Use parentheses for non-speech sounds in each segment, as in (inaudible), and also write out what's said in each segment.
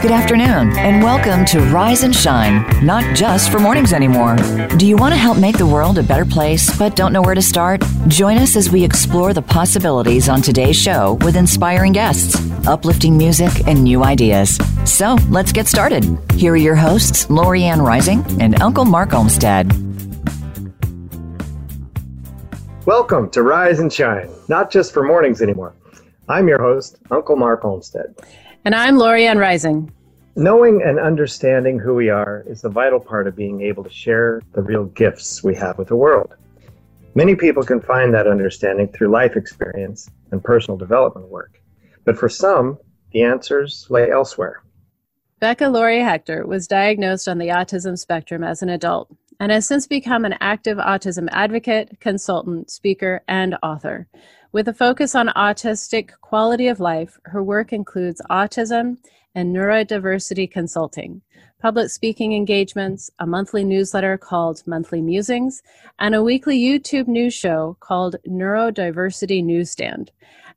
Good afternoon, and welcome to Rise and Shine, not just for mornings anymore. Do you want to help make the world a better place but don't know where to start? Join us as we explore the possibilities on today's show with inspiring guests, uplifting music, and new ideas. So let's get started. Here are your hosts, Lorianne Rising and Uncle Mark Olmstead. Welcome to Rise and Shine, not just for mornings anymore. I'm your host, Uncle Mark Olmstead. And I'm Lorianne Rising. Knowing and understanding who we are is the vital part of being able to share the real gifts we have with the world. Many people can find that understanding through life experience and personal development work. But for some, the answers lay elsewhere. Becca Lory Hector was diagnosed on the autism spectrum as an adult and has since become an active autism advocate, consultant, speaker, and author. With a focus on autistic quality of life, her work includes autism and neurodiversity consulting, public speaking engagements, a monthly newsletter called Monthly Musings, and a weekly YouTube news show called Neurodiversity Newsstand.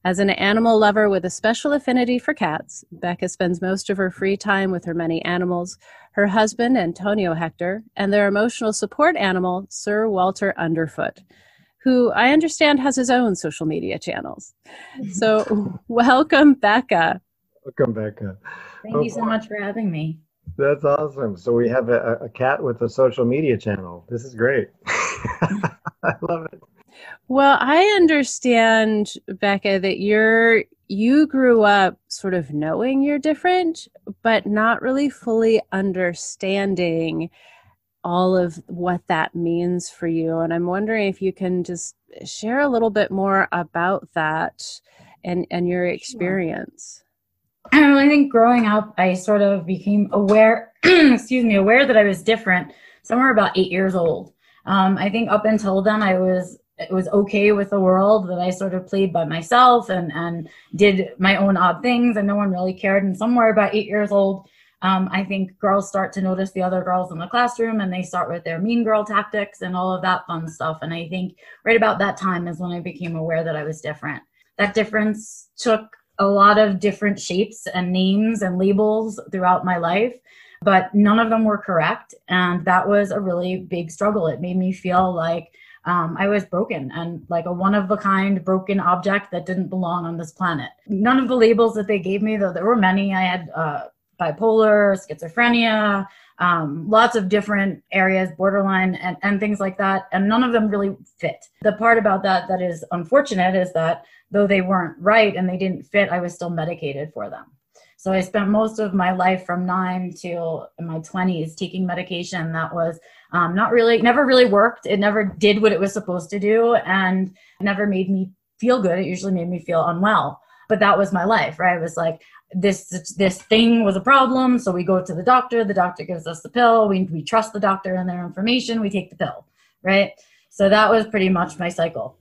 As an animal lover with a special affinity for cats, Becca spends most of her free time with her many animals, her husband, Antonio Hector, and their emotional support animal, Sir Walter Underfoot who I understand has his own social media channels. Mm-hmm. So, (laughs) welcome, Becca. Welcome, Becca. Thank oh, you so much for having me. That's awesome. So, we have a, a cat with a social media channel. This is great. (laughs) I love it. Well, I understand, Becca, that you're you grew up sort of knowing you're different, but not really fully understanding all of what that means for you. And I'm wondering if you can just share a little bit more about that and, and your experience. I don't know, I think growing up, I sort of became aware, (clears throat) excuse me, aware that I was different somewhere about eight years old. Um, I think up until then, I was it was okay with the world that I sort of played by myself and and did my own odd things, and no one really cared. And somewhere about eight years old, um, I think girls start to notice the other girls in the classroom and they start with their mean girl tactics and all of that fun stuff. And I think right about that time is when I became aware that I was different. That difference took a lot of different shapes and names and labels throughout my life, but none of them were correct. And that was a really big struggle. It made me feel like um, I was broken and like a one of a kind broken object that didn't belong on this planet. None of the labels that they gave me, though there were many, I had uh, bipolar, schizophrenia, um, lots of different areas, borderline, and, and things like that. And none of them really fit. The part about that that is unfortunate is that though they weren't right and they didn't fit, I was still medicated for them. So I spent most of my life from nine till my 20s taking medication that was um, not really, never really worked. It never did what it was supposed to do and never made me feel good. It usually made me feel unwell. But that was my life, right? It was like, this this thing was a problem so we go to the doctor the doctor gives us the pill we, we trust the doctor and their information we take the pill right? So that was pretty much my cycle.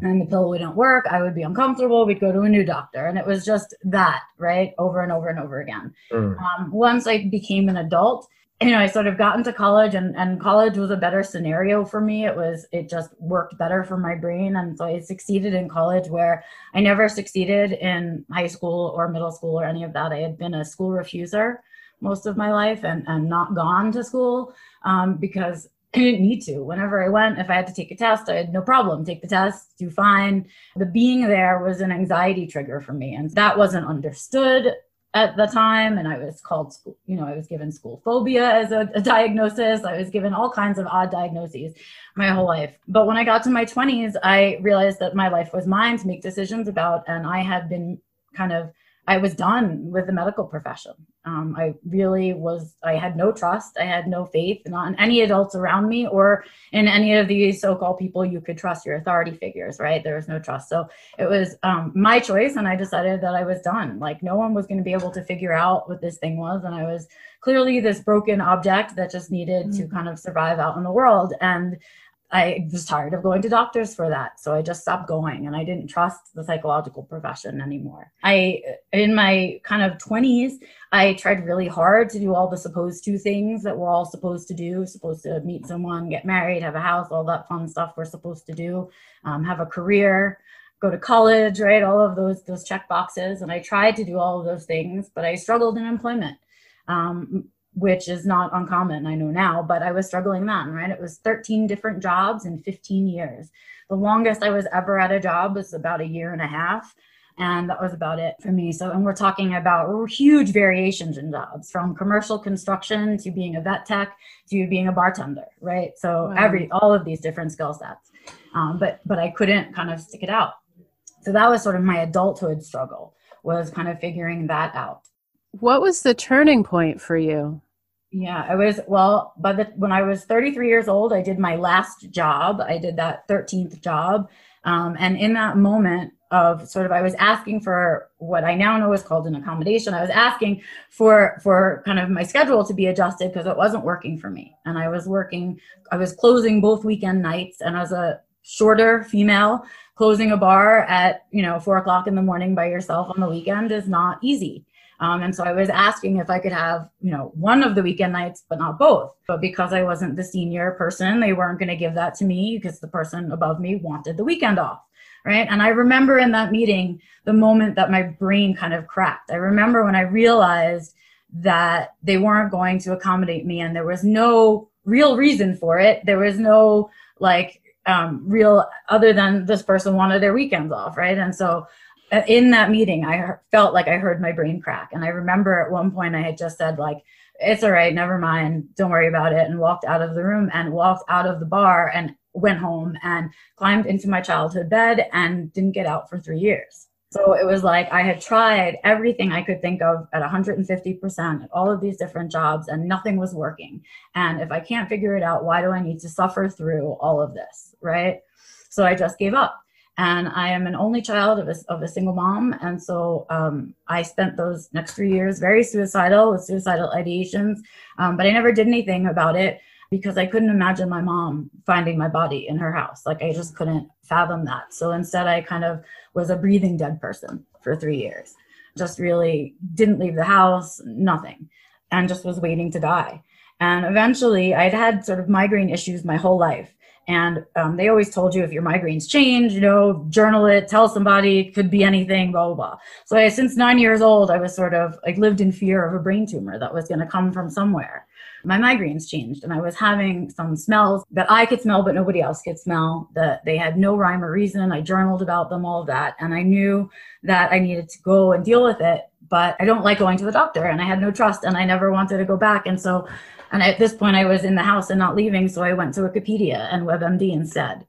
And the pill wouldn't work i would be uncomfortable we'd go to a new doctor and it was just that right? Over and over and over again. Mm. um, once i became an adult you know, I sort of got into college and, and college was a better scenario for me. It was, it just worked better for my brain. And so I succeeded in college where I never succeeded in high school or middle school or any of that. I had been a school refuser most of my life and, and not gone to school um, because I didn't need to. Whenever I went, if I had to take a test, I had no problem. Take the test, do fine. The being there was an anxiety trigger for me. And that wasn't understood at the time and i was called school you know i was given school phobia as a, a, diagnosis. I was given all kinds of odd diagnoses my whole life. But when i got to my 20s i realized that my life was mine to make decisions about and i had been kind of I was done with the medical profession. Um, I really was, I had no trust. I had no faith, not in any adults around me or in any of these so called people you could trust, your authority figures, right? There was no trust. So it was um, my choice. And I decided that I was done. Like no one was going to be able to figure out what this thing was. And I was clearly this broken object that just needed mm-hmm. to kind of survive out in the world. And I was tired of going to doctors for that. So I just stopped going and I didn't trust the psychological profession anymore. I, in my kind of 20s, I tried really hard to do all the supposed to things that we're all supposed to do, supposed to meet someone, get married, have a house, all that fun stuff we're supposed to do, um, have a career, go to college, right? All of those, those check boxes. And I tried to do all of those things, but I struggled in employment. um, which is not uncommon, I know now, but I was struggling then, right? It was 13 different jobs in 15 years. The longest I was ever at a job was about a year and a half. And that was about it for me. So, and we're talking about huge variations in jobs from commercial construction to being a vet tech to being a bartender, right? So, wow. every, all of these different skill sets. Um, but, but I couldn't kind of stick it out. So, that was sort of my adulthood struggle, was kind of figuring that out. What was the turning point for you? Yeah, I was well, by the when I was 33 years old, I did my last job. I did that 13th job. Um, and in that moment, of sort of I was asking for what I now know is called an accommodation. I was asking for for kind of my schedule to be adjusted because it wasn't working for me. And I was working, I was closing both weekend nights and as a shorter female, closing a bar at, you know, four o'clock in the morning by yourself on the weekend is not easy. Um, and so I was asking if I could have, you know, one of the weekend nights, but not both. But because I wasn't the senior person, they weren't going to give that to me because the person above me wanted the weekend off right? And I remember in that meeting the moment that my brain kind of cracked. I remember when I realized that they weren't going to accommodate me and there was no real reason for it. There was no like um, real other than this person wanted their weekends off, right? And so Uh, in that meeting, I felt like I heard my brain crack. And I remember at one point I had just said like, it's all right, never mind, don't worry about it, and walked out of the room and walked out of the bar and went home and climbed into my childhood bed and didn't get out for three years. So it was like I had tried everything I could think of at 150% at all of these different jobs and nothing was working. And if I can't figure it out, why do I need to suffer through all of this? Right. So I just gave up. And I am an only child of a, of a single mom. And so um, I spent those next three years very suicidal with suicidal ideations, um, but I never did anything about it because I couldn't imagine my mom finding my body in her house. Like I just couldn't fathom that. So instead, I kind of was a breathing dead person for three years. Just really didn't leave the house, nothing, and just was waiting to die. And eventually, I'd had sort of migraine issues my whole life. And um, they always told you if your migraines change, you know, journal it, tell somebody, it could be anything, blah, blah, blah. So I, since nine years old, I was sort of like lived in fear of a brain tumor that was going to come from somewhere my migraines changed and I was having some smells that I could smell, but nobody else could smell. That they had no rhyme or reason. I journaled about them, all of that. And I knew that I needed to go and deal with it. But I don't like going to the doctor and I had no trust and I never wanted to go back. And so, and at this point, I was in the house and not leaving. So I went to Wikipedia and WebMD instead.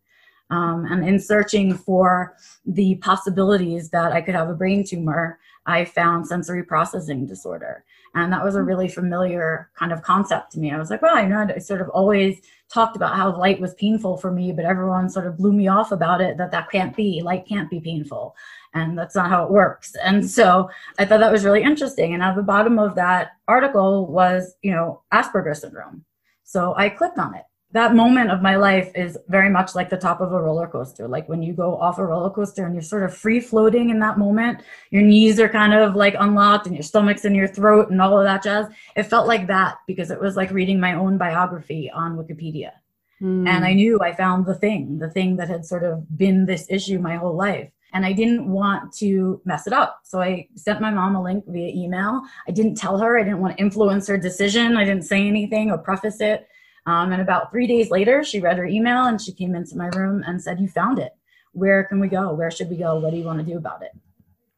Um, and in searching for the possibilities that I could have a brain tumor, I found sensory processing disorder. And that was a hmm. really familiar kind of concept to me. I was like, well, I know I sort of always talked about how light was painful for me, but everyone sort of blew me off about it that that can't be, light can't be painful. And that's not how it works. And so I thought that was really interesting. And at the bottom of that article was, you know, Asperger's syndrome. So I clicked on it that moment of my life is very much like the top of a roller coaster. Like when you go off a roller coaster and you're sort of free floating in that moment, your knees are kind of like unlocked and your stomach's in your throat and all of that jazz. It felt like that because it was like reading my own biography on Wikipedia. Mm. And I knew I found the thing, the thing that had sort of been this issue my whole life. And I didn't want to mess it up. So I sent my mom a link via email. I didn't tell her, I didn't want to influence her decision. I didn't say anything or preface it. Um, and about three days later, she read her email and she came into my room and said, You found it. Where can we go? Where should we go? What do you want to do about it?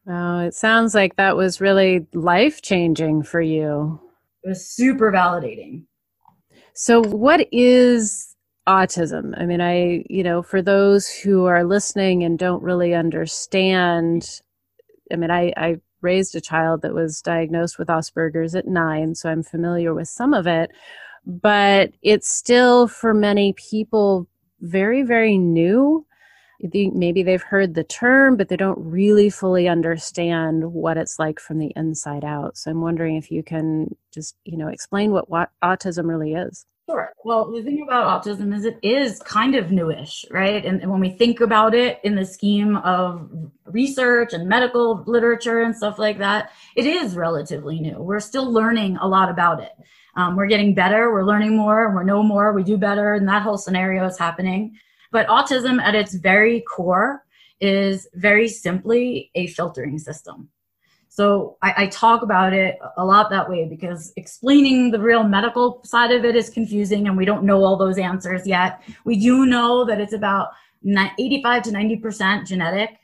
Oh, it sounds like that was really life changing for you. It was super validating. So, what is autism? I mean, I, you know, for those who are listening and don't really understand, I mean, I, I raised a child that was diagnosed with Asperger's at nine, so I'm familiar with some of it but it's still for many people very, very new. Maybe they've heard the term, but they don't really fully understand what it's like from the inside out. So I'm wondering if you can just, you know, explain what, what autism really is. Sure. Well, the thing about autism is it is kind of newish, right? And, and, when we think about it in the scheme of research and medical literature and stuff like that, it is relatively new. We're still learning a lot about it. Um, we're getting better, we're learning more, we know more, we do better, and that whole scenario is happening. But autism at its very core is very simply a filtering system. So I, I, talk about it a lot that way because explaining the real medical side of it is confusing and we don't know all those answers yet. We do know that it's about 85 to 90% genetic.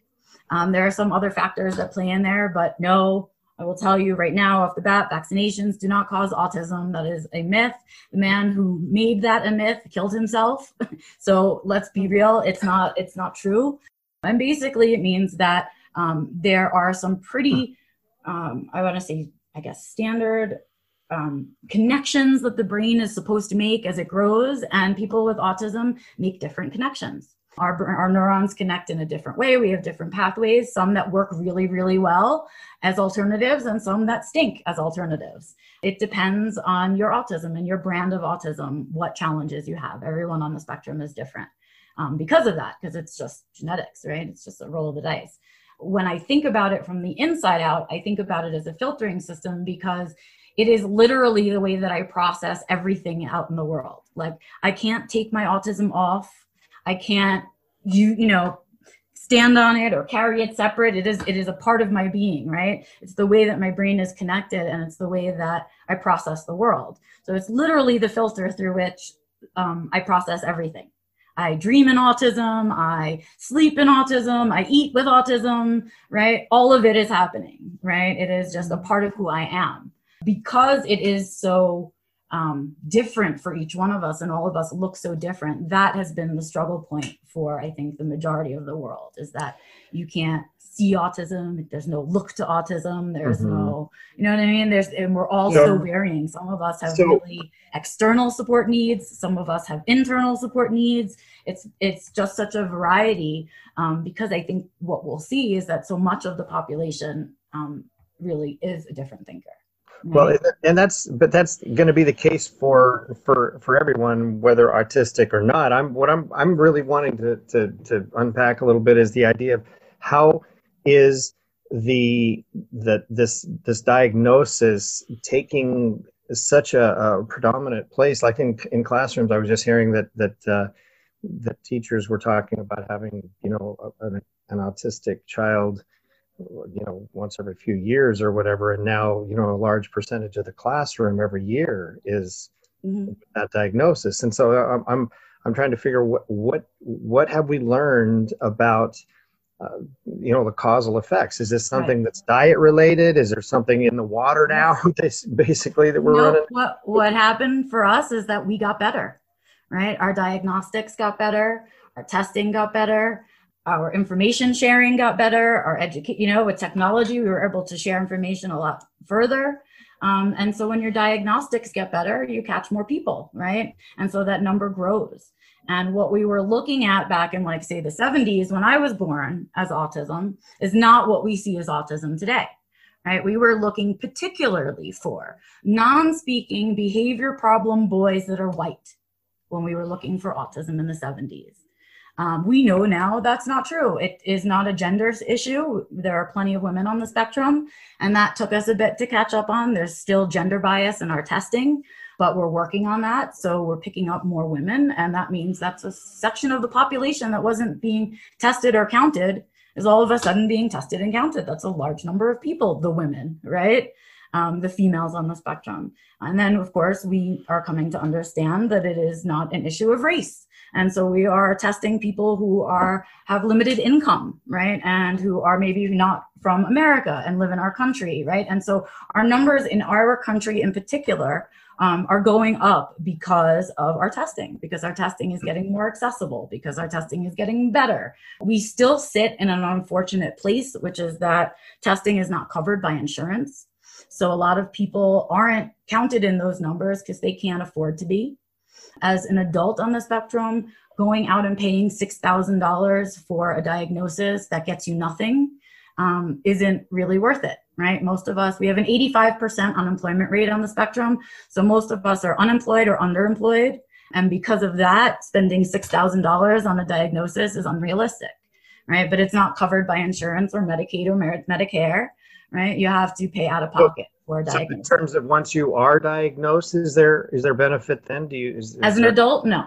Um, there are some other factors that play in there, but no, I will tell you right now off the bat, vaccinations do not cause autism. That is a myth. The man who made that a myth killed himself. (laughs) so let's be real, it's not it's not true. And basically it means that um, there are some pretty um, I want to say, I guess, standard um, connections that the brain is supposed to make as it grows, and people with autism make different connections. Our, our neurons connect in a different way. We have different pathways, some that work really, really well as alternatives, and some that stink as alternatives. It depends on your autism and your brand of autism, what challenges you have. Everyone on the spectrum is different um, because of that, because it's just genetics, right? It's just a roll of the dice when I think about it from the inside out, I think about it as a filtering system because it is literally the way that I process everything out in the world. Like I can't take my autism off. I can't you you know stand on it or carry it separate. It is it is a part of my being, right? It's the way that my brain is connected and it's the way that I process the world. So it's literally the filter through which um, I process everything. I dream in autism, I sleep in autism, I eat with autism, right? All of it is happening, right? It is just a part of who I am. Because it is so um, different for each one of us and all of us look so different, that has been the struggle point for, I think, the majority of the world is that you can't see autism. There's no look to autism. There's mm-hmm. no, you know what I mean? There's, and we're all so, so varying. Some of us have so, really external support needs. Some of us have internal support needs. It's, it's just such a variety um, because I think what we'll see is that so much of the population um, really is a different thinker. Well, and that's but that's going to be the case for for for everyone, whether autistic or not. I'm what I'm I'm really wanting to to to unpack a little bit is the idea of how is the that this this diagnosis taking such a, a, predominant place. Like in in classrooms i was just hearing that that uh, that teachers were talking about having you know an, an autistic child you know once every few years or whatever. And now you know a large percentage of the classroom every year is mm-hmm. that diagnosis. And so I'm, I'm i'm trying to figure what what what have we learned about uh, you know the causal effects. Is this something right. that's diet related? Is there something in the water now (laughs) basically that we're no, running? what what happened for us is that we got better right? Our diagnostics got better our testing got better our information sharing got better our educate you know with technology we were able to share information a lot further. Um, and so when your diagnostics get better you catch more people right? And so that number grows and what we were looking at back in, like, say, the 70s when I was born as autism is not what we see as autism today, right? We were looking particularly for non speaking behavior problem boys that are white when we were looking for autism in the 70s. Um, we know now that's not true. It is not a gender issue. There are plenty of women on the spectrum, and that took us a bit to catch up on. There's still gender bias in our testing but we're working on that. So we're picking up more women, and that means that's a section of the population that wasn't being tested or counted is all of a sudden being tested and counted. That's a large number of people, the women, right? Um, the females on the spectrum. And then, of course, we are coming to understand that it is not an issue of race. And so we are testing people who are have limited income, right? And who are maybe not from America and live in our country, right? And so our numbers in our country in particular um, are going up because of our testing, because our testing is getting more accessible, because our testing is getting better. We still sit in an unfortunate place, which is that testing is not covered by insurance. So a lot of people aren't counted in those numbers because they can't afford to be. As an adult on the spectrum, going out and paying $6,000 for a diagnosis that gets you nothing um, isn't really worth it right? Most of us, we have an 85% unemployment rate on the spectrum. So most of us are unemployed or underemployed. And because of that, spending $6,000 on a diagnosis is unrealistic, right? But it's not covered by insurance or Medicaid or Medicare, right? You have to pay out of pocket for a diagnosis. So in terms of once you are diagnosed, is there is there benefit then? Do you is, is as an there... adult? No.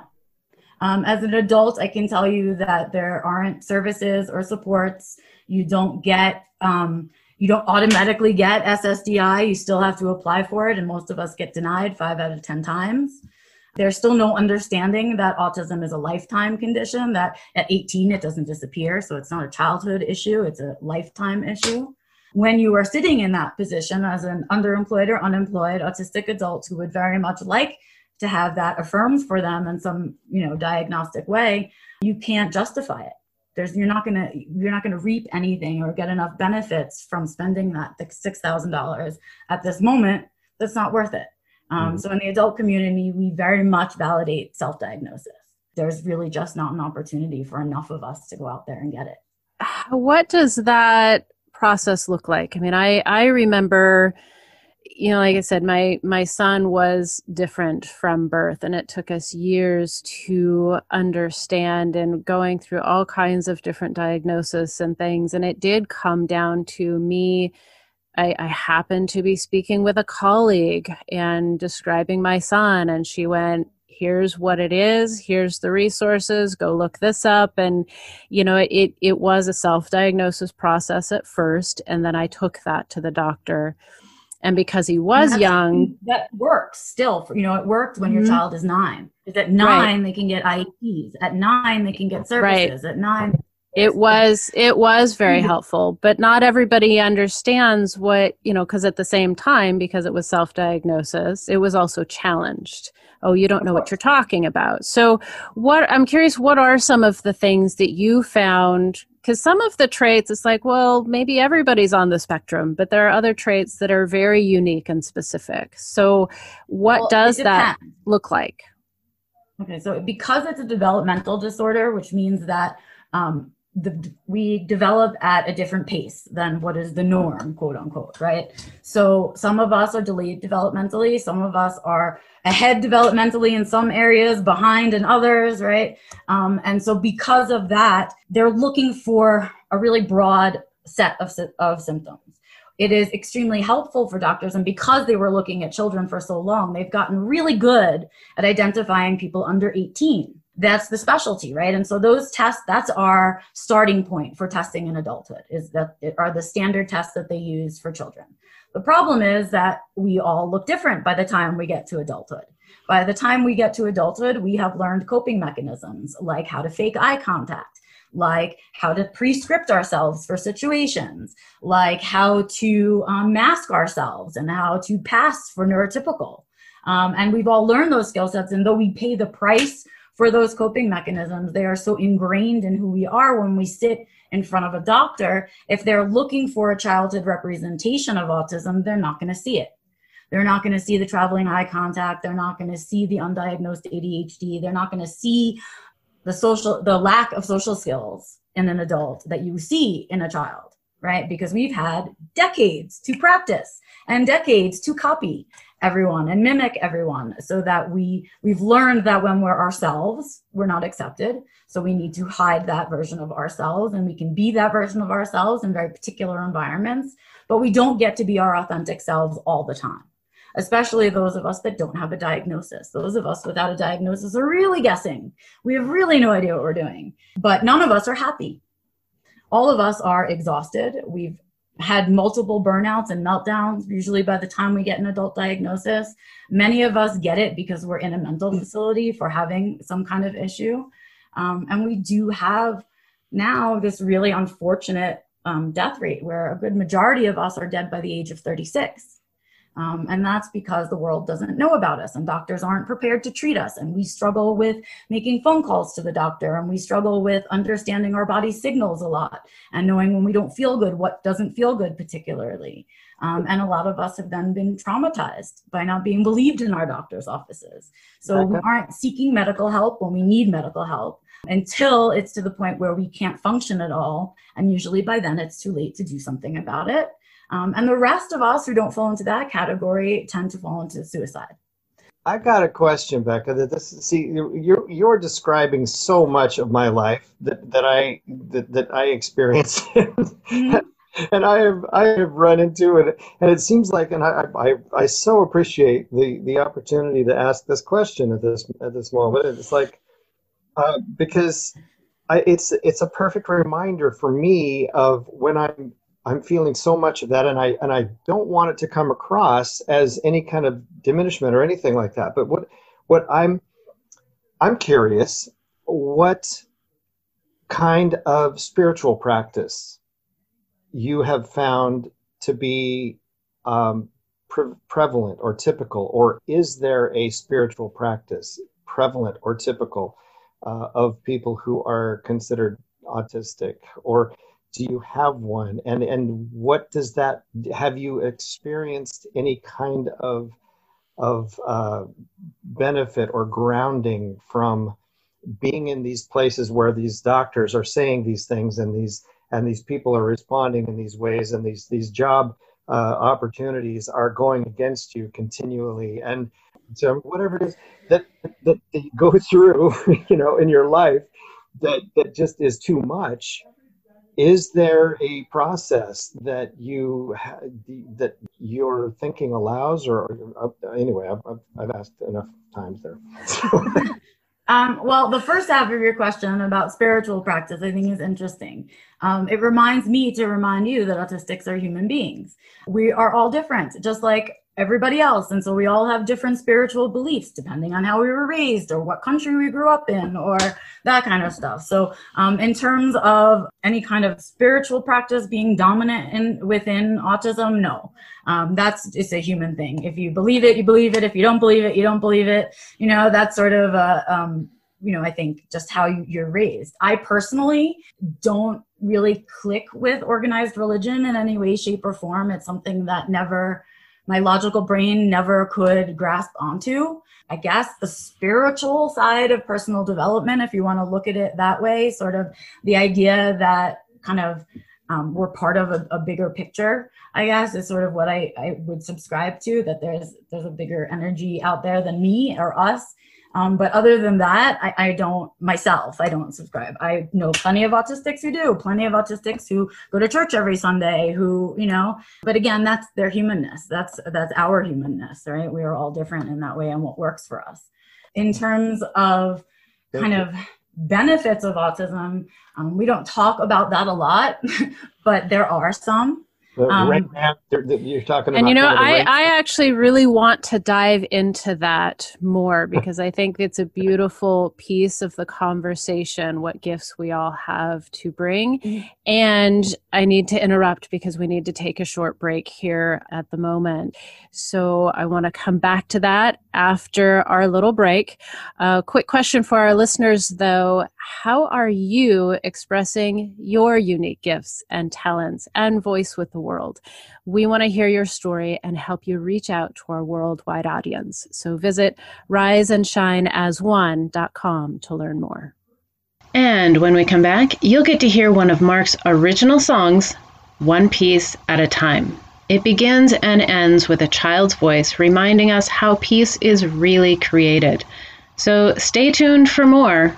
Um, as an adult, I can tell you that there aren't services or supports. You don't get um, you don't automatically get SSDI. You still have to apply for it, and most of us get denied five out of 10 times. There's still no understanding that autism is a lifetime condition, that at 18 it doesn't disappear. So it's not a childhood issue, it's a lifetime issue. When you are sitting in that position as an underemployed or unemployed autistic adult who would very much like to have that affirmed for them in some, you know, diagnostic way, you can't justify it there's you're not gonna you're not gonna reap anything or get enough benefits from spending that six thousand dollars at this moment. That's not worth it. Um, mm-hmm. So in the adult community, we very much validate self-diagnosis. There's really just not an opportunity for enough of us to go out there and get it. What does that process look like? I mean, I I remember you know like i said my my son was different from birth and it took us years to understand and going through all kinds of different diagnosis and things and it did come down to me I, I happened to be speaking with a colleague and describing my son and she went here's what it is here's the resources go look this up and you know it it was a self-diagnosis process at first and then i took that to the doctor and because he was young that works still you know it worked when mm-hmm. your child is nine because at nine right. they can get IEPs at nine they can get services right. at nine it was it was very mm-hmm. helpful but not everybody understands what you know because at the same time because it was self-diagnosis it was also challenged oh you don't know what you're talking about so what i'm curious what are some of the things that you found because some of the traits it's like well maybe everybody's on the spectrum but there are other traits that are very unique and specific. So what well, does that look like? Okay so because it's a developmental disorder which means that um, the, we develop at a different pace than what is the norm, quote unquote, right? So some of us are delayed developmentally, some of us are ahead developmentally in some areas, behind in others, right? Um, and so because of that, they're looking for a really broad set of, of symptoms. It is extremely helpful for doctors, and because they were looking at children for so long, they've gotten really good at identifying people under 18 that's the specialty right? And so those tests that's our starting point for testing in adulthood is that are the standard tests that they use for children. The problem is that we all look different by the time we get to adulthood. By the time we get to adulthood we have learned coping mechanisms like how to fake eye contact like how to pre-script ourselves for situations like how to um, mask ourselves and how to pass for neurotypical. Um, and we've all learned those skill sets and though we pay the price for those coping mechanisms. They are so ingrained in who we are when we sit in front of a doctor. If they're looking for a childhood representation of autism, they're not going to see it. They're not going to see the traveling eye contact. They're not going to see the undiagnosed ADHD. They're not going to see the social, the lack of social skills in an adult that you see in a child, right? Because we've had decades to practice and decades to copy everyone and mimic everyone so that we we've learned that when we're ourselves we're not accepted. So we need to hide that version of ourselves and we can be that version of ourselves in very particular environments but we don't get to be our authentic selves all the time especially those of us that don't have a diagnosis. Those of us without a diagnosis are really guessing. We have really no idea what we're doing but none of us are happy. All of us are exhausted. We've had multiple burnouts and meltdowns usually by the time we get an adult diagnosis. Many of us get it because we're in a mental facility for having some kind of issue. Um, and we do have now this really unfortunate um, death rate where a good majority of us are dead by the age of 36 um, and that's because the world doesn't know about us and doctors aren't prepared to treat us. And we struggle with making phone calls to the doctor and we struggle with understanding our body signals a lot and knowing when we don't feel good, what doesn't feel good particularly. Um, and a lot of us have then been traumatized by not being believed in our doctor's offices. So we aren't seeking medical help when we need medical help until it's to the point where we can't function at all. And usually by then it's too late to do something about it. Um, and the rest of us who don't fall into that category tend to fall into suicide. I got a question, Becca. That this see you're you're describing so much of my life that, that I that, that I experience, (laughs) mm-hmm. and I have I have run into it, and it seems like, and I I, I so appreciate the the opportunity to ask this question at this at this moment. It's like uh, because I, it's it's a perfect reminder for me of when I'm I'm feeling so much of that, and I and I don't want it to come across as any kind of diminishment or anything like that. But what what I'm I'm curious, what kind of spiritual practice you have found to be um, pre- prevalent or typical, or is there a spiritual practice prevalent or typical uh, of people who are considered autistic, or do you have one? And and what does that? Have you experienced any kind of of uh, benefit or grounding from being in these places where these doctors are saying these things and these and these people are responding in these ways and these these job uh, opportunities are going against you continually and so whatever it is that, that, that you go (laughs) through you know in your life that that just is too much is there a process that you ha- that your thinking allows or uh, anyway I've, I've asked enough times there (laughs) Um, well, the first half of your question about spiritual practice, I think, is interesting. Um, it reminds me to remind you that autistics are human beings. We are all different, just like everybody else. And so we all have different spiritual beliefs depending on how we were raised or what country we grew up in or that kind of stuff. So, um, in terms of any kind of spiritual practice being dominant in within autism, no. Um, that's it's a human thing. If you believe it, you believe it. If you don't believe it, you don't believe it. You know, that's sort of a, um, you know, I think just how you're raised. I personally don't really click with organized religion in any way, shape, or form. It's something that never my logical brain never could grasp onto. I guess the spiritual side of personal development, if you want to look at it that way, sort of the idea that kind of um, we're part of a, a, bigger picture, I guess, is sort of what I, I would subscribe to, that there's there's a bigger energy out there than me or us um, but other than that, I, I, don't myself, I don't subscribe. I know plenty of autistics who do, plenty of autistics who go to church every Sunday, who, you know, but again, that's their humanness. That's, that's our humanness, right? We are all different in that way and what works for us. In terms of kind of benefits of autism, um, we don't talk about that a lot, (laughs) but there are some. Um, right now, you're talking about. And you know, I, I actually really want to dive into that more (laughs) because I think it's a beautiful piece of the conversation, what gifts we all have to bring. And I need to interrupt because we need to take a short break here at the moment. So I want to come back to that after our little break. A uh, quick question for our listeners though How are you expressing your unique gifts and talents and voice with the world? We want to hear your story and help you reach out to our worldwide audience. So visit riseandshineas1.com to learn more. And when we come back, you'll get to hear one of Mark's original songs, One Piece at a Time. It begins and ends with a child's voice reminding us how peace is really created. So stay tuned for more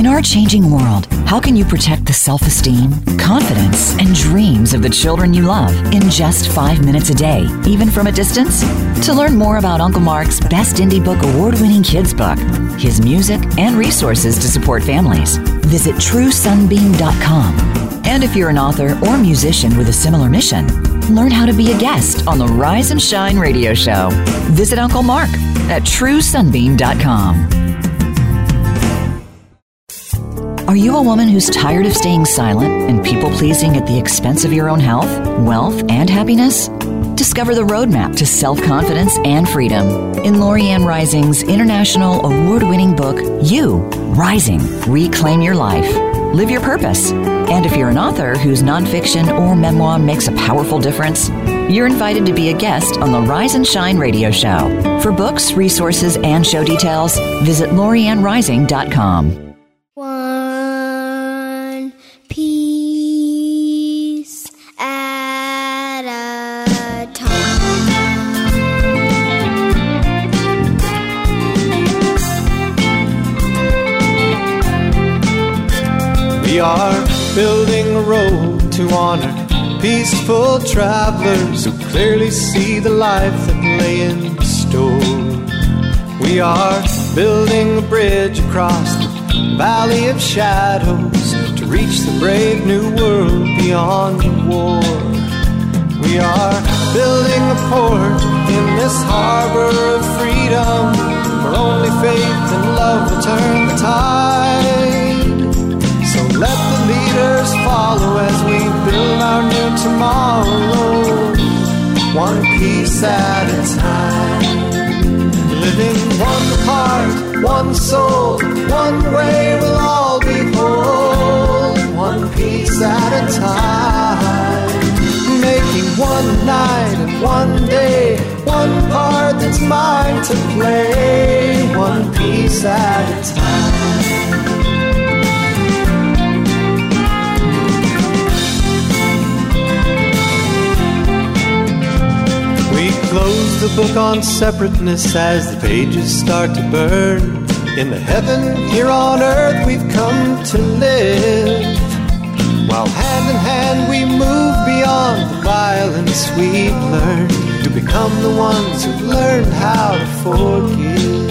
In our changing world, how can you protect the self esteem, confidence, and dreams of the children you love in just five minutes a day, even from a distance? To learn more about Uncle Mark's Best Indie Book award winning kids book, his music, and resources to support families, visit TrueSunbeam.com and if you're an author or musician with a similar mission, learn how to be a guest on the Rise and Shine radio show. Visit Uncle Mark at truesunbeam.com. Are you a woman who's tired of staying silent and people pleasing at the expense of your own health, wealth, and happiness? Discover the roadmap to self confidence and freedom in Lorianne Rising's international award winning book, You Rising Reclaim Your Life. Live your purpose. And if you're an author whose nonfiction or memoir makes a powerful difference, you're invited to be a guest on the Rise and Shine radio show. For books, resources, and show details, visit LorianneRising.com. road to honor peaceful travelers who clearly see the life that lay in store. We are building a bridge across the valley of shadows to reach the brave new world beyond the war. We are building a port in this harbor of freedom where only faith and love will turn the tide. Follow as we build our new tomorrow, one piece at a time. Living one heart, one soul, one way we'll all be whole, one piece at a time. Making one night and one day, one part that's mine to play, one piece at a time. Close the book on separateness as the pages start to burn. In the heaven here on earth we've come to live. While hand in hand we move beyond the violence we've learned to become the ones who've learned how to forgive.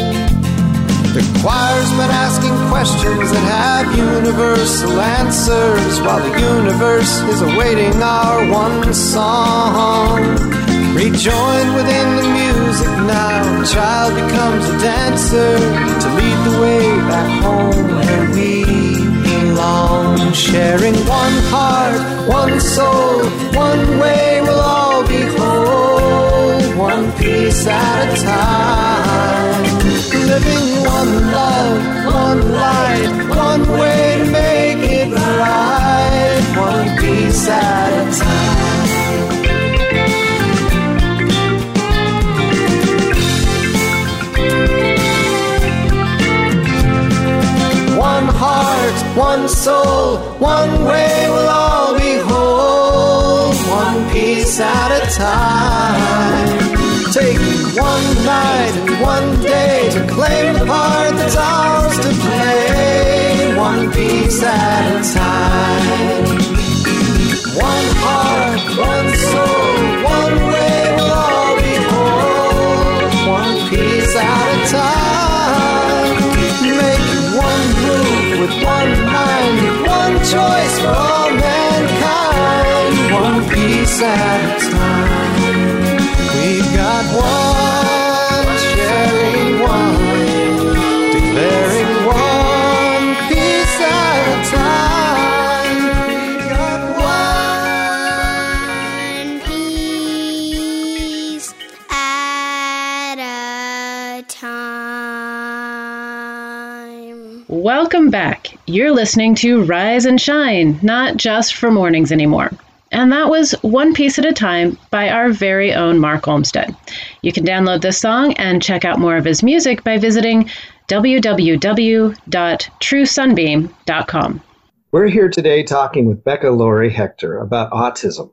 The choir's been asking questions that have universal answers while the universe is awaiting our one song. Rejoin within the music now. The child becomes a dancer to lead the way back home where we belong. Sharing one heart, one soul, one way we'll all be whole. One piece at a time. Living one love, one light, one way to make it right. One piece at a time. One soul, one way we'll all be whole. One piece at a time. Take one night and one day to claim the part that's ours to play. One piece at a time. One heart, one soul, one way we'll all be whole. One piece at a time. Make one move with one choice for all mankind. One piece at a time. We've got one, Welcome back. You're listening to Rise and Shine, not just for mornings anymore. And that was One Piece at a Time by our very own Mark Olmsted. You can download this song and check out more of his music by visiting www.truesunbeam.com. We're here today talking with Becca Lory Hector about autism.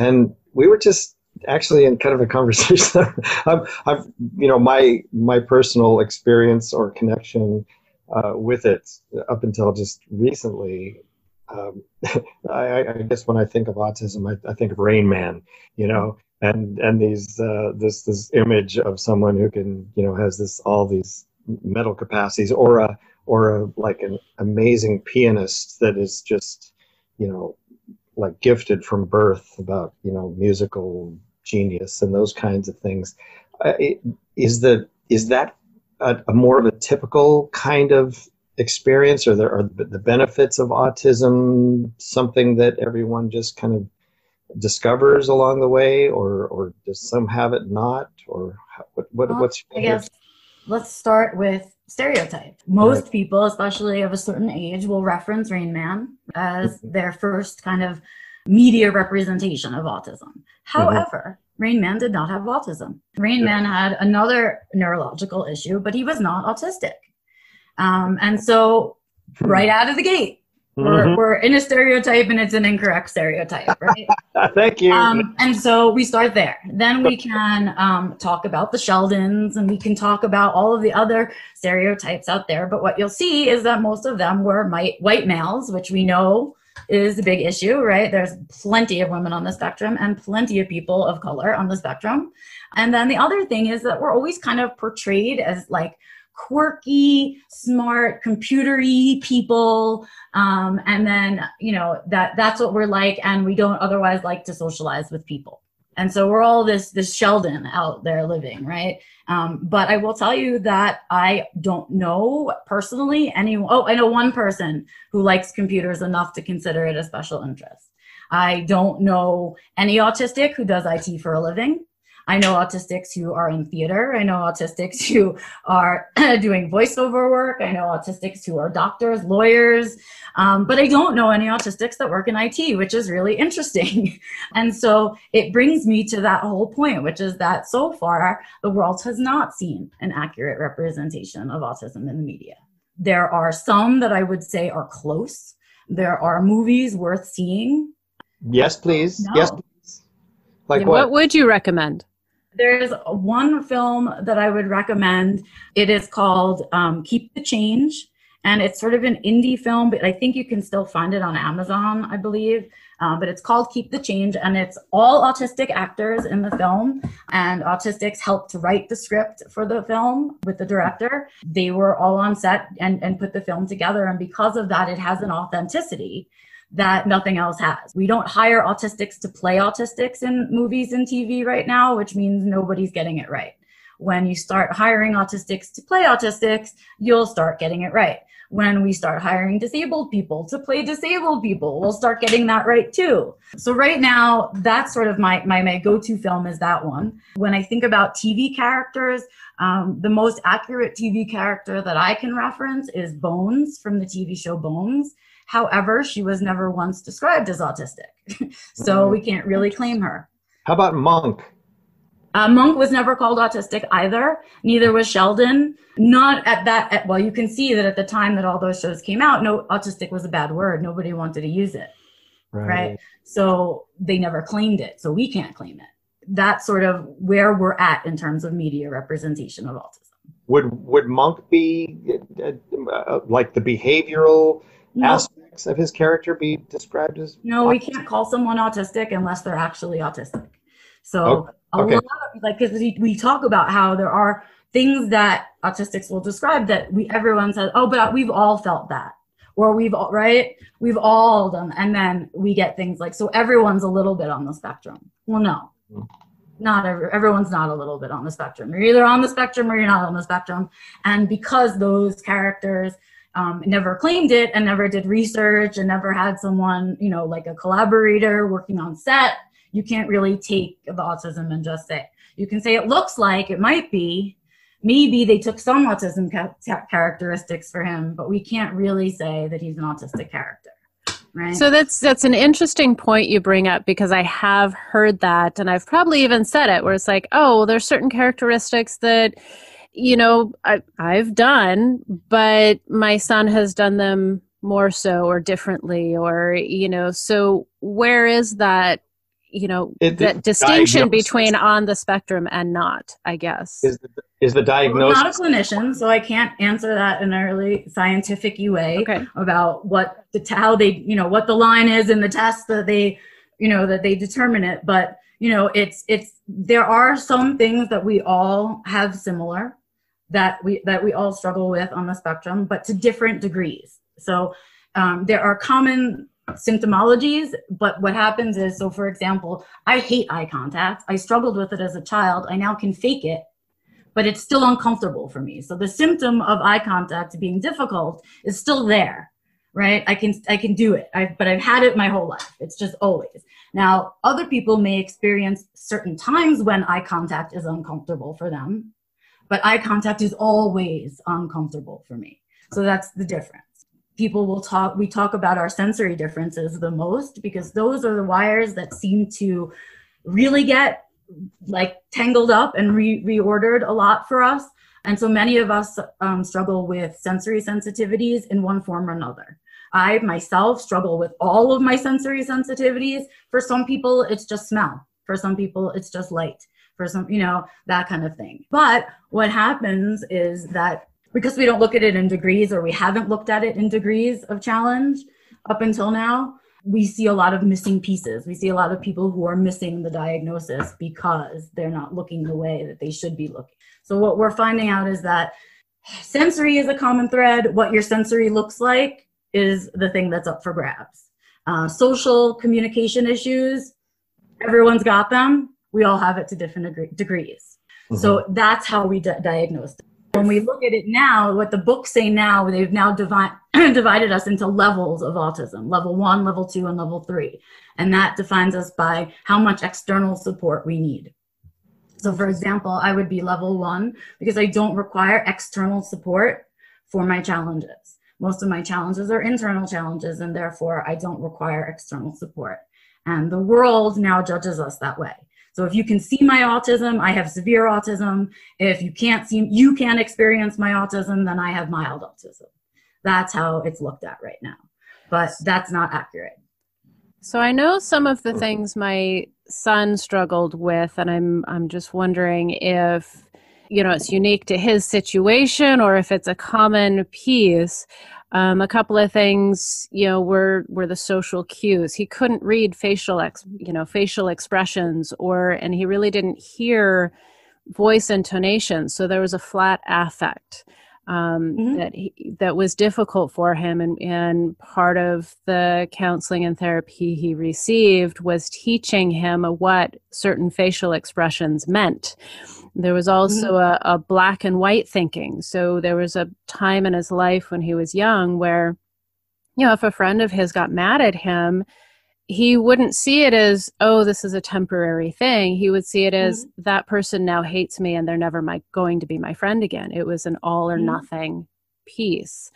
And we were just actually in kind of a (laughs) conversation. I've, I've, you know, my my personal experience or connection uh, with it up until just recently. Um, (laughs) I, I guess when I think of autism, I, I think of Rain Man, you know, and and these uh, this this image of someone who can, you know, has this all these mental capacities, or a or a like an amazing pianist that is just, you know, like gifted from birth about you know musical genius and those kinds of things. Uh, is the is that a, a more of a typical kind of experience, or there are the the benefits of autism something that everyone just kind of discovers along the way, or or does some have it not, or what what Well, what's I guess let's start with stereotype. Most Right. people, especially of a certain age, will reference Rain Man as Mm-hmm. their first kind of media representation of autism. Mm-hmm. However, Rain Man did not have autism. Rain Yeah. Man had another neurological issue, but he was not autistic. Um, and so, Hmm. right out of the gate, We're, Mhm. we're in a stereotype and it's an incorrect stereotype, right? (laughs) Thank you. um, and so we start there. Then we can um, talk about the Sheldons and we can talk about all of the other stereotypes out there. But what you'll see is that most of them were white males, which we know is a big issue, right? There's plenty of women on the spectrum and plenty of people of color on the spectrum. And then the other thing is that we're always kind of portrayed as like quirky, smart, computery people. Um, and then, you know, that that's what we're like. And we don't otherwise like to socialize with people. And so we're all this, this Sheldon out there living, right? Um, but I will tell you that I don't know personally anyone. Oh, I know one person who likes computers enough to consider it a special interest. I don't know any autistic who does IT for a living. I know autistics who are in theater. I know autistics who are (clears throat) doing voiceover work. I know autistics who are doctors, lawyers. Um, but I don't know any autistics that work in IT, which is really (laughs) interesting. and so it brings me to that whole point, which is that so far the world has not seen an accurate representation of autism in the media. There are some that I would say are close. There are movies worth seeing. yes, please. No. Yes, please. Like Yeah, what? what would you recommend? There's one film that I would recommend. It is called um, Keep the Change. And it's sort of an indie film, but I think you can still find it on Amazon, I believe. Uh, but it's called Keep the Change, and it's all autistic actors in the film. And autistics helped to write the script for the film with the director. They were all on set and, and put the film together. And because of that, it has an authenticity that nothing else has. We don't hire autistics to play autistics in movies and TV right now, which means nobody's getting it right. When you start hiring autistics to play autistics, you'll start getting it right. When we start hiring disabled people to play disabled people, we'll start getting that right too. So right now, that's sort of my my, my go-to film is that one. When I think about TV characters, um, the most accurate TV character that I can reference is Bones from the TV show Bones. However, she was never once described as autistic. (laughs) so we can't really claim her. How about Monk? Uh, Monk was never called autistic either. Neither was Sheldon. Not at that. At, well, you can see that at the time that all those shows came out, no, autistic was a bad word. Nobody wanted to use it, right? So they never claimed it. So we can't claim it. That's sort of where we're at in terms of media representation of autism. Would would Monk be uh, uh, like the behavioral No, aspects of his character be described as? no, we can't call someone autistic unless they're actually autistic. So Okay. a lot of like because we, we talk about how there are things that autistics will describe that we everyone says oh but we've all felt that or we've all right we've all done and then we get things like so everyone's a little bit on the spectrum well no Mhm. not every, everyone's not a little bit on the spectrum you're either on the spectrum or you're not on the spectrum and because those characters um, never claimed it and never did research and never had someone you know like a collaborator working on set you can't really take the autism and just say you can say it looks like it might be. Maybe they took some autism ca- characteristics for him but we can't really say that he's an autistic character right? So that's that's an interesting point you bring up because I have heard that and I've probably even said it where it's like, oh, well, there's certain characteristics that you know I, I've done, but my son has done them more so or differently or you know. So where is that? You know It- that the distinction diagnosis. between on the spectrum and not. I guess. Is the, is the I'm not a clinician so i can't answer that in a really scientific way okay. about what the how they you know what the line is in the test that they you know that they determine it but you know it's it's there are some things that we all have similar that we that we all struggle with on the spectrum but to different degrees so um, there are common symptomologies but what happens is so for example i hate eye contact i struggled with it as a child i now can fake it but it's still uncomfortable for me. So the symptom of eye contact being difficult is still there, right? I can I can do it, I, but I've had it my whole life. It's just always. Now, other people may experience certain times when eye contact is uncomfortable for them, but eye contact is always uncomfortable for me. So that's the difference. People will talk. We talk about our sensory differences the most because those are the wires that seem to really get like tangled up and re- reordered a lot for us. And so many of us um, struggle with sensory sensitivities in one form or another. I myself struggle with all of my sensory sensitivities. For some people, it's just smell. For some people, it's just light. For some, you know, that kind of thing. But what happens is that because we don't look at it in degrees or we haven't looked at it in degrees of challenge up until now, we see a lot of missing pieces. We see a lot of people who are missing the diagnosis because they're not looking the way that they should be looking. So, what we're finding out is that sensory is a common thread. What your sensory looks like is the thing that's up for grabs. Uh, social communication issues, everyone's got them. We all have it to different degrees. Mm-hmm. So, that's how we di- diagnose when we look at it now, what the books say now, they've now divide, (clears throat) divided us into levels of autism level one, level two, and level three. And that defines us by how much external support we need. So, for example, I would be level one because I don't require external support for my challenges. Most of my challenges are internal challenges, and therefore I don't require external support. And the world now judges us that way. So if you can see my autism, I have severe autism. If you can't see, you can't experience my autism, then I have mild autism. That's how it's looked at right now. But that's not accurate. So I know some of the mm-hmm. things my son struggled with, and I'm I'm just wondering if you know it's unique to his situation or if it's a common piece. Um, a couple of things, you know, were were the social cues. He couldn't read facial, ex, you know, facial expressions, or and he really didn't hear voice intonation. So there was a flat affect um, mm-hmm. that he, that was difficult for him, and and part of the counseling and therapy he received was teaching him what certain facial expressions meant. There was also mm-hmm. a, a black and white thinking. So there was a time in his life when he was young where, you know, if a friend of his got mad at him, he wouldn't see it as, oh, this is a temporary thing. He would see it as mm-hmm. that person now hates me and they're never my, going to be my friend again. It was an all or mm-hmm. nothing piece,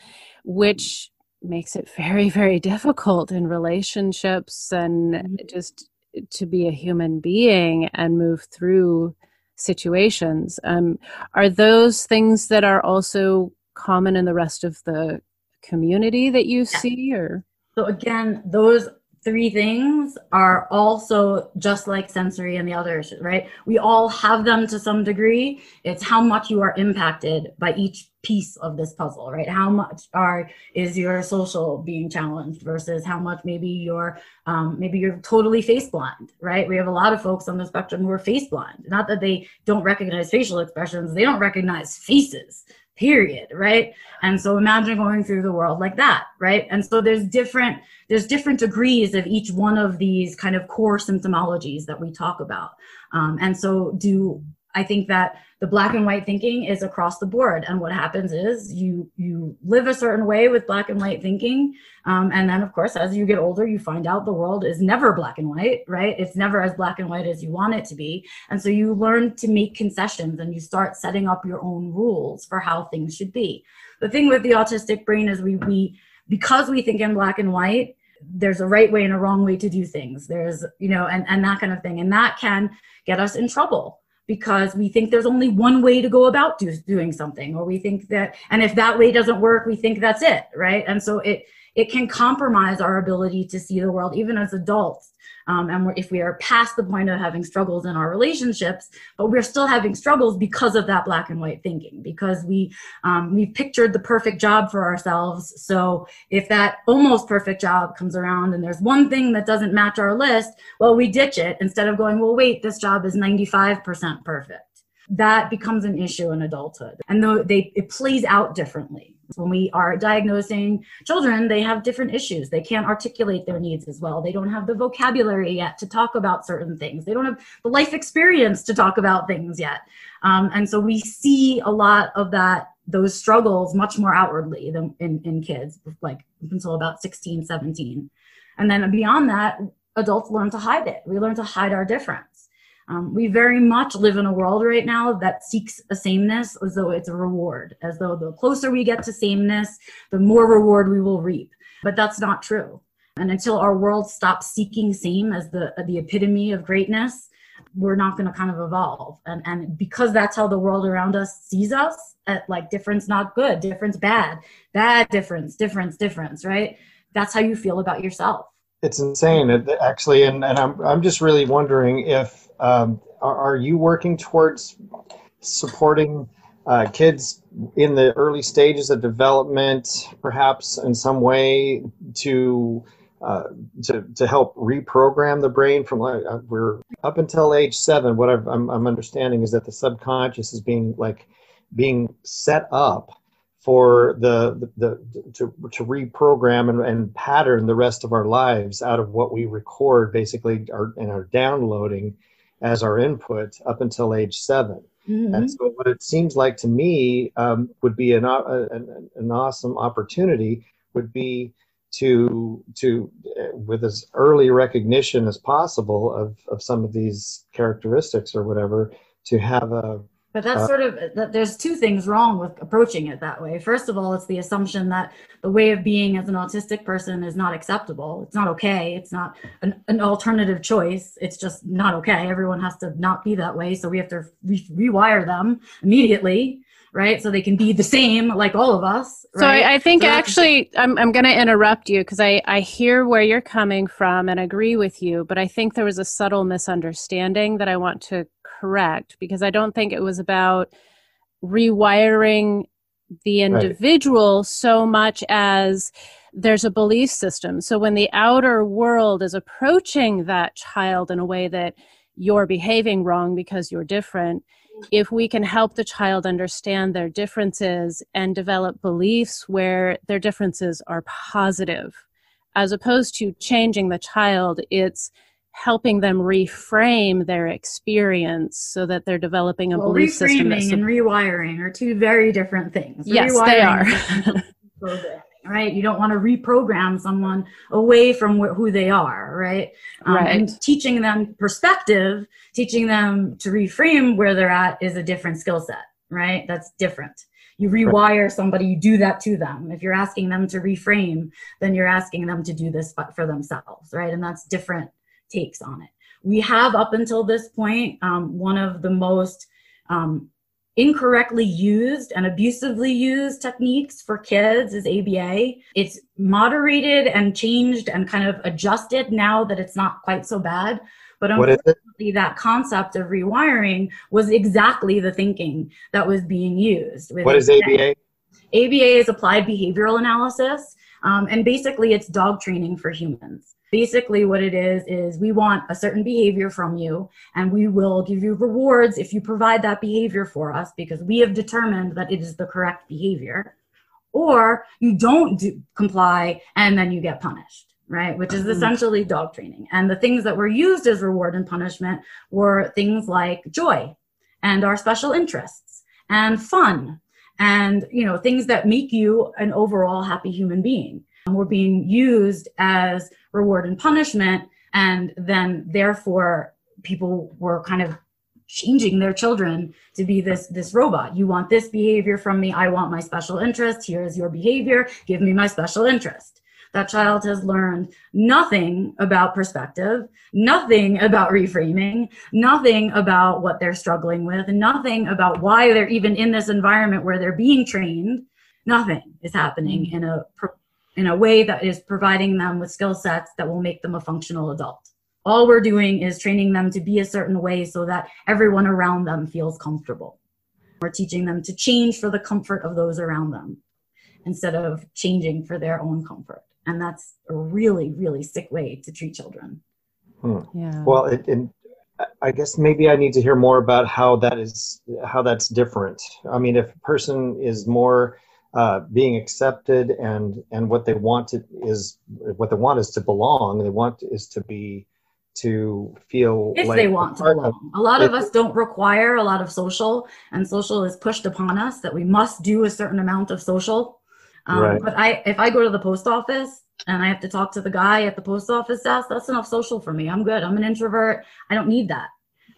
which makes it (laughs) very, very difficult in relationships and mm-hmm. just to be a human being and move through situations. Um, are those things that are also common in the rest of the community that you see or so again those three things are also just like sensory and the others, right? We all have them to some degree. It's how much you are impacted by each piece of this puzzle, right? How much are is your social being challenged versus how much maybe you're um, maybe you're totally face blind, right? We have a lot of folks on the spectrum who are face blind. Not that they don't recognize facial expressions, they don't recognize faces period right? And so imagine going through the world like that right? And so there's different there's different degrees of each one of these kind of core symptomologies that we talk about. Um, and so do I think that the black and white thinking is across the board, and what happens is you you live a certain way with black and white thinking, um, and then of course as you get older, you find out the world is never black and white, right? It's never as black and white as you want it to be, and so you learn to make concessions and you start setting up your own rules for how things should be. The thing with the autistic brain is we we because we think in black and white, there's a right way and a wrong way to do things. There's you know, and and that kind of thing, and that can get us in trouble because we think there's only one way to go about do, doing something or we think that and if that way doesn't work we think that's it right? And so it it can compromise our ability to see the world even as adults. Um, and if we are past the point of having struggles in our relationships but we're still having struggles because of that black and white thinking because we um, we've pictured the perfect job for ourselves. So if that almost perfect job comes around and there's one thing that doesn't match our list well we ditch it instead of going well wait this job is 95% perfect. That becomes an issue in adulthood. And though they it plays out differently when we are diagnosing children they have different issues. They can't articulate their needs as well. They don't have the vocabulary yet to talk about certain things. They don't have the life experience to talk about things yet. Um, and so we see a lot of that those struggles much more outwardly than in, in kids like until about 16 17 and then beyond that adults learn to hide it. We learn to hide our difference um, we very much live in a world right now that seeks a sameness as though it's a reward, as though the closer we get to sameness, the more reward we will reap. But that's not true. And until our world stops seeking same as the the epitome of greatness, we're not going to kind of evolve. And and because that's how the world around us sees us, at like difference not good, difference bad, bad difference, difference difference, right? that's how you feel about yourself. It's insane, actually, and, and I'm I'm just really wondering if um, are, are you working towards supporting uh, kids in the early stages of development, perhaps in some way to uh, to to help reprogram the brain from like uh, we're up until age seven. What I've, I'm I'm understanding is that the subconscious is being like being set up for the, the, the to, to reprogram and, and pattern the rest of our lives out of what we record basically our, and are downloading as our input up until age 7 mm-hmm. And so, what it seems like to me um, would be an, uh, an, an awesome opportunity would be to to uh, with as early recognition as possible of of some of these characteristics or whatever to have a but that's uh, sort of that there's two things wrong with approaching it that way. First of all, it's the assumption that the way of being as an autistic person is not acceptable. It's not okay. It's not an, an alternative choice. It's just not okay. Everyone has to not be that way. So we have to re- rewire them immediately right? So they can be the same like all of us. Right? So I, I think so actually, I'm, I'm going to interrupt you because I, I hear where you're coming from and agree with you, but I think there was a subtle misunderstanding that I want to correct because I don't think it was about rewiring the individual right. so much as there's a belief system. So when the outer world is approaching that child in a way that you're behaving wrong because you're different, if we can help the child understand their differences and develop beliefs where their differences are positive, as opposed to changing the child, it's helping them reframe their experience so that they're developing a well, belief system. Reframing and rewiring are two very different things. Yes, rewiring they are. right? You don't want to reprogram someone away from wh- who they are, right? Um, right. And teaching them perspective, teaching them to reframe where they're at is a different skill set, right? That's different. You rewire somebody, you do that to them. If you're asking them to reframe, then you're asking them to do this for themselves, right? And that's different takes on it. We have, up until this point, um, one of the most um, incorrectly used and abusively used techniques for kids is ABA. It's moderated and changed and kind of adjusted now that it's not quite so bad. But unfortunately, that concept of rewiring was exactly the thinking that was being used. What is ABA? ABA is applied behavioral analysis, um, and basically, it's dog training for humans. Basically, what it is, is we want a certain behavior from you, and we will give you rewards if you provide that behavior for us because we have determined that it is the correct behavior. Or you don't do, comply and then you get punished, right? Which is mm-hmm. essentially dog training. And the things that were used as reward and punishment were things like joy and our special interests and fun and you know things that make you an overall happy human being And were being used as reward and punishment and then therefore people were kind of changing their children to be this this robot. You want this behavior from me i want my special interest here is your behavior give me my special interest. That child has learned nothing about perspective, nothing about reframing, nothing about what they're struggling with, nothing about why they're even in this environment where they're being trained. Nothing is happening mm. in a in a way that is providing them with skill sets that will make them a functional adult. All we're doing is training them to be a certain way so that everyone around them feels comfortable. We're teaching them to change for the comfort of those around them instead of changing for their own comfort. And that's a really, really sick way to treat children. Hmm. Yeah. Well, it, it, I guess maybe I need to hear more about how that is, how that's different. I mean, if a person is more uh, being accepted and and what they want to, is what they want is to belong. They want is to be to feel if like they want to belong. A lot of us don't require a lot of social, and social is pushed upon us that we must do a certain amount of social um, right. But I, if I go to the post office and I have to talk to the guy at the post office desk, that's enough social for me. I'm good. I'm an introvert. I don't need that.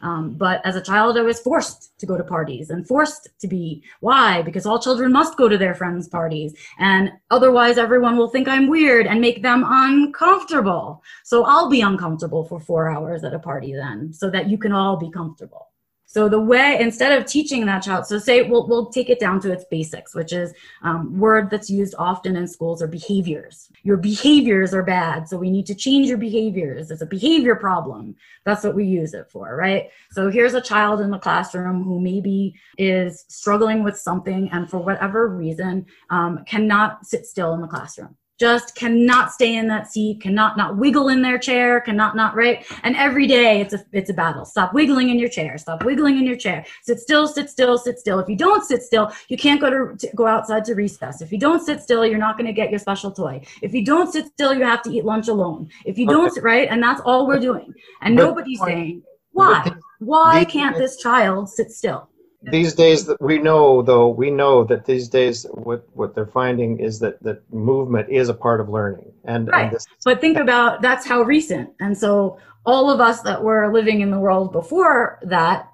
Um, but as a child, I was forced to go to parties and forced to be. Why? Because all children must go to their friends' parties. And otherwise, everyone will think I'm weird and make them uncomfortable. So I'll be uncomfortable for four hours at a party then, so that you can all be comfortable. So the way instead of teaching that child, so say we'll we'll take it down to its basics, which is um, word that's used often in schools are behaviors. Your behaviors are bad, so we need to change your behaviors. It's a behavior problem. That's what we use it for, right? So here's a child in the classroom who maybe is struggling with something and for whatever reason um, cannot sit still in the classroom just cannot stay in that seat, cannot not wiggle in their chair, cannot not right. And every day it's a it's a battle. Stop wiggling in your chair. Stop wiggling in your chair. Sit still, sit still, sit still. If you don't sit still, you can't go to, to go outside to recess. If you don't sit still, you're not going to get your special toy. If you don't sit still, you have to eat lunch alone. If you don't, right? And that's all we're doing. And But- nobody's saying why. Why can't this child sit still? These days that we know though we know that these days what what they're finding is that that movement is a part of learning and, Right. and this But think about that's how recent. And so all of us that were living in the world before that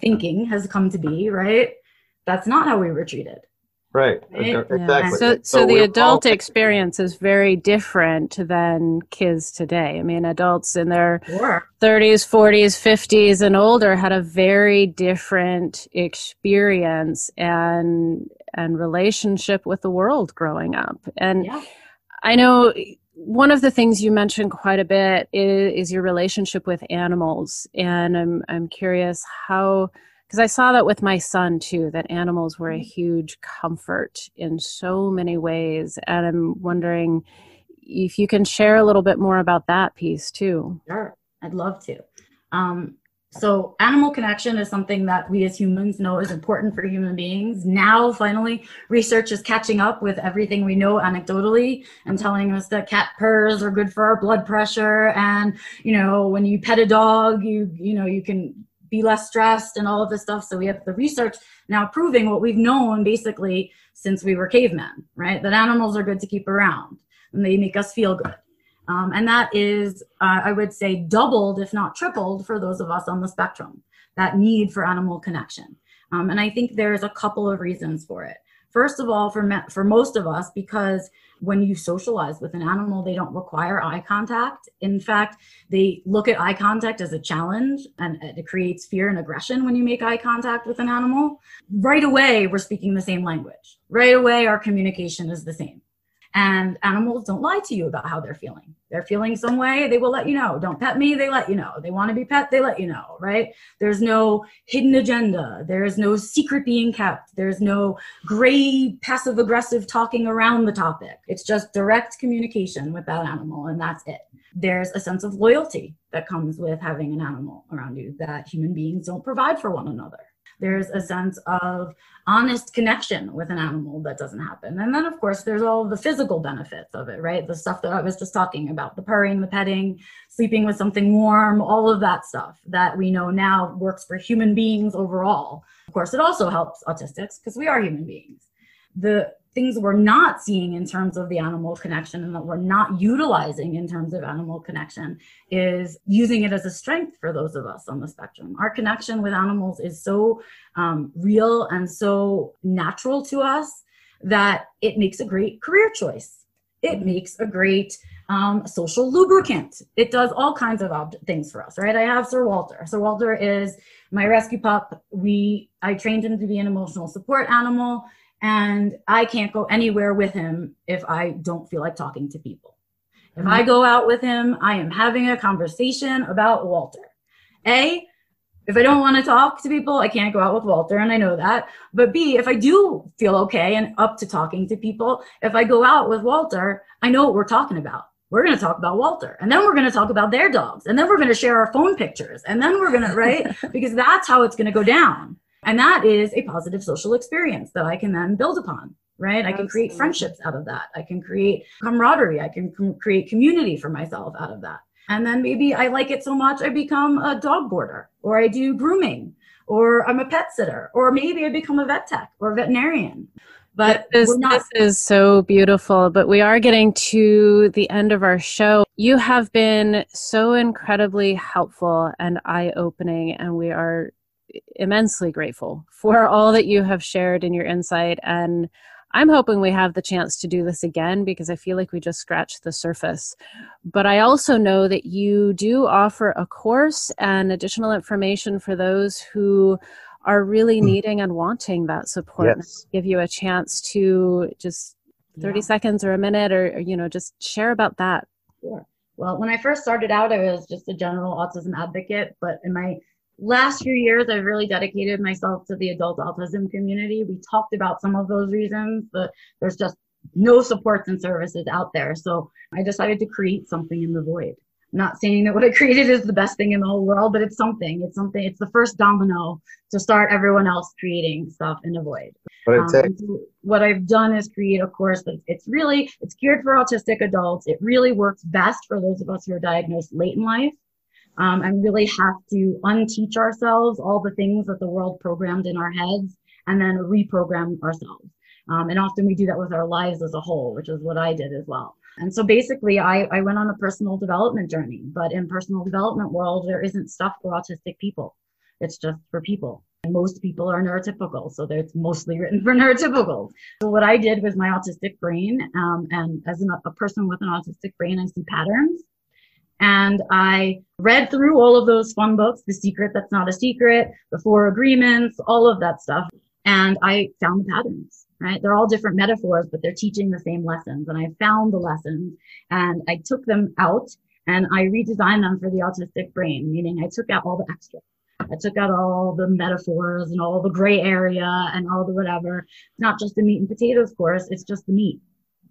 thinking has come to be, right? That's not how we were treated. Right Right? Yeah. exactly So, so, the adult all- experience is very different than kids today. I mean, adults in their Sure. 30s, 40s, 50s, and older had a very different experience and and relationship with the world growing up. And Yeah. I know one of the things you mentioned quite a bit is, is your relationship with animals, and I'm I'm curious how because I saw that with my son too that animals were a huge comfort in so many ways, and I'm wondering if you can share a little bit more about that piece too. Sure. I'd love to. Um, so animal connection is something that we as humans know is important for human beings. Now, finally, research is catching up with everything we know anecdotally and telling us that cat purrs are good for our blood pressure. And, you know, when you pet a dog, you, you know, you can be less stressed and all of this stuff. So we have the research now proving what we've known basically since we were cavemen, right? That animals are good to keep around and they make us feel good. Um, and that is, uh, I would say, doubled, if not tripled, for those of us on the spectrum, that need for animal connection. Um, and I think there's a couple of reasons for it. First of all, for, me- for most of us, because when you socialize with an animal, they don't require eye contact. In fact, they look at eye contact as a challenge and it creates fear and aggression when you make eye contact with an animal. Right away, we're speaking the same language. Right away, our communication is the same. And animals don't lie to you about how they're feeling. They're feeling some way, they will let you know. Don't pet me, they let you know. They want to be pet, they let you know, right? There's no hidden agenda. There's no secret being kept. There's no gray passive aggressive talking around the topic. It's just direct communication with that animal, and that's it. There's a sense of loyalty that comes with having an animal around you that human beings don't provide for one another. There's a sense of honest connection with an animal that doesn't happen. And then, of course, there's all the physical benefits of it, right? The stuff that I was just talking about the purring, the petting, sleeping with something warm, all of that stuff that we know now works for human beings overall. Of course, it also helps autistics because we are human beings. The things we're not seeing in terms of the animal connection and that we're not utilizing in terms of animal connection is using it as a strength for those of us on the spectrum. Our connection with animals is so um, real and so natural to us that it makes a great career choice. It makes a great um, social lubricant. It does all kinds of ob- things for us, right? I have Sir Walter. Sir Walter is my rescue pup. We I trained him to be an emotional support animal, and I can't go anywhere with him if I don't feel like talking to people. If mm-hmm. I go out with him, I am having a conversation about Walter. A, if I don't want to talk to people, I can't go out with Walter, and I know that. But B, if I do feel okay and up to talking to people, if I go out with Walter, I know what we're talking about. We're going to talk about Walter, and then we're going to talk about their dogs, and then we're going to share our phone pictures, and then we're going to, right? (laughs) because that's how it's going to go down. And that is a positive social experience that I can then build upon, right? I can create friendships out of that. I can create camaraderie. I can com- create community for myself out of that. And then maybe I like it so much, I become a dog boarder, or I do grooming, or I'm a pet sitter, or maybe I become a vet tech or a veterinarian. But this, not this is so beautiful, but we are getting to the end of our show. You have been so incredibly helpful and eye opening, and we are immensely grateful for all that you have shared in your insight. And I'm hoping we have the chance to do this again because I feel like we just scratched the surface. But I also know that you do offer a course and additional information for those who are really hmm. needing and wanting that support. Yes. Give you a chance to just 30 yeah. seconds or a minute or, you know, just share about that. Sure. Well, when I first started out, I was just a general autism advocate, but in my last few years, I've really dedicated myself to the adult autism community. We talked about some of those reasons, but there's just no supports and services out there. So I decided to create something in the void. I'm not saying that what I created is the best thing in the whole world, but it's something. It's something. It's the first domino to start everyone else creating stuff in the void. Um, so what I've done is create a course that it's really it's geared for autistic adults. It really works best for those of us who are diagnosed late in life um, and really have to unteach ourselves all the things that the world programmed in our heads and then reprogram ourselves. Um, and often we do that with our lives as a whole, which is what I did as well. And so basically, I, I went on a personal development journey, but in personal development world, there isn't stuff for autistic people. It's just for people. And most people are neurotypical, so it's mostly written for (laughs) neurotypicals. So what I did was my autistic brain, um, and as an, a person with an autistic brain, I see patterns. And I read through all of those fun books, The Secret That's Not a Secret, The Four Agreements, all of that stuff. And I found the patterns, right? They're all different metaphors, but they're teaching the same lessons. And I found the lessons and I took them out and I redesigned them for the autistic brain, meaning I took out all the extra. I took out all the metaphors and all the gray area and all the whatever. It's not just the meat and potatoes course, it's just the meat.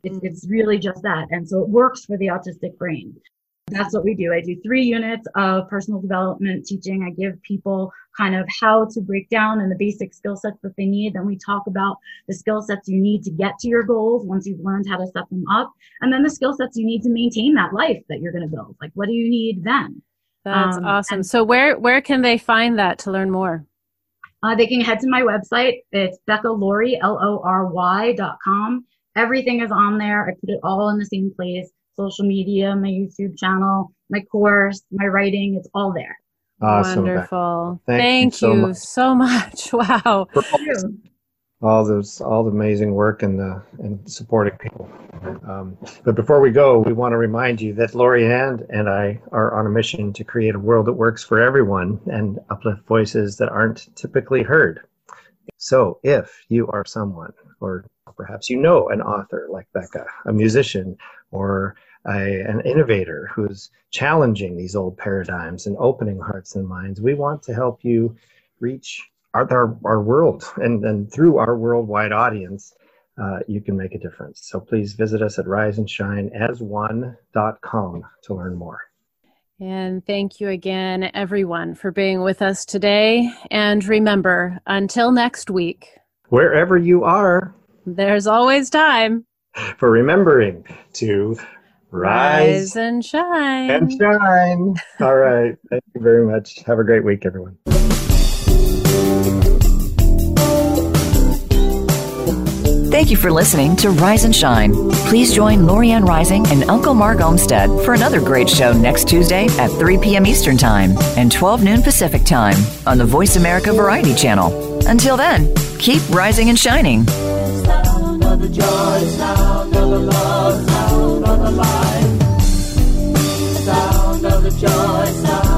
It's, mm. it's really just that. And so it works for the autistic brain that's what we do. I do three units of personal development teaching. I give people kind of how to break down and the basic skill sets that they need. Then we talk about the skill sets you need to get to your goals once you've learned how to set them up. And then the skill sets you need to maintain that life that you're going to build. Like, what do you need then? That's um, awesome. So where, where can they find that to learn more? Uh, they can head to my website. It's Becca L-O-R-Y dot com. Everything is on there. I put it all in the same place social media, my YouTube channel, my course, my writing. It's all there. Awesome. Wonderful. Thank, Thank, you, so, much. so much. (laughs) Wow. All those, all the amazing work and the and supporting people. Um, but before we go, we want to remind you that Lori-Ann and I are on a mission to create a world that works for everyone and uplift voices that aren't typically heard. So, if you are someone, or perhaps you know an author like Becca, a musician, or a, an innovator who's challenging these old paradigms and opening hearts and minds. We want to help you reach our, our, our world, and, and through our worldwide audience, uh, you can make a difference. So please visit us at riseandshineasone.com to learn more. And thank you again, everyone, for being with us today. And remember, until next week, wherever you are, there's always time for remembering to rise, rise and shine. And shine. (laughs) All right. Thank you very much. Have a great week, everyone. Thank you for listening to Rise and Shine. Please join Lori-Ann Rising and Uncle Mark Olmsted for another great show next Tuesday at 3 p.m. Eastern Time and 12 noon Pacific Time on the Voice America Variety Channel. Until then, keep rising and shining the joy, sound of the love, sound of the life, sound of the joy, sound.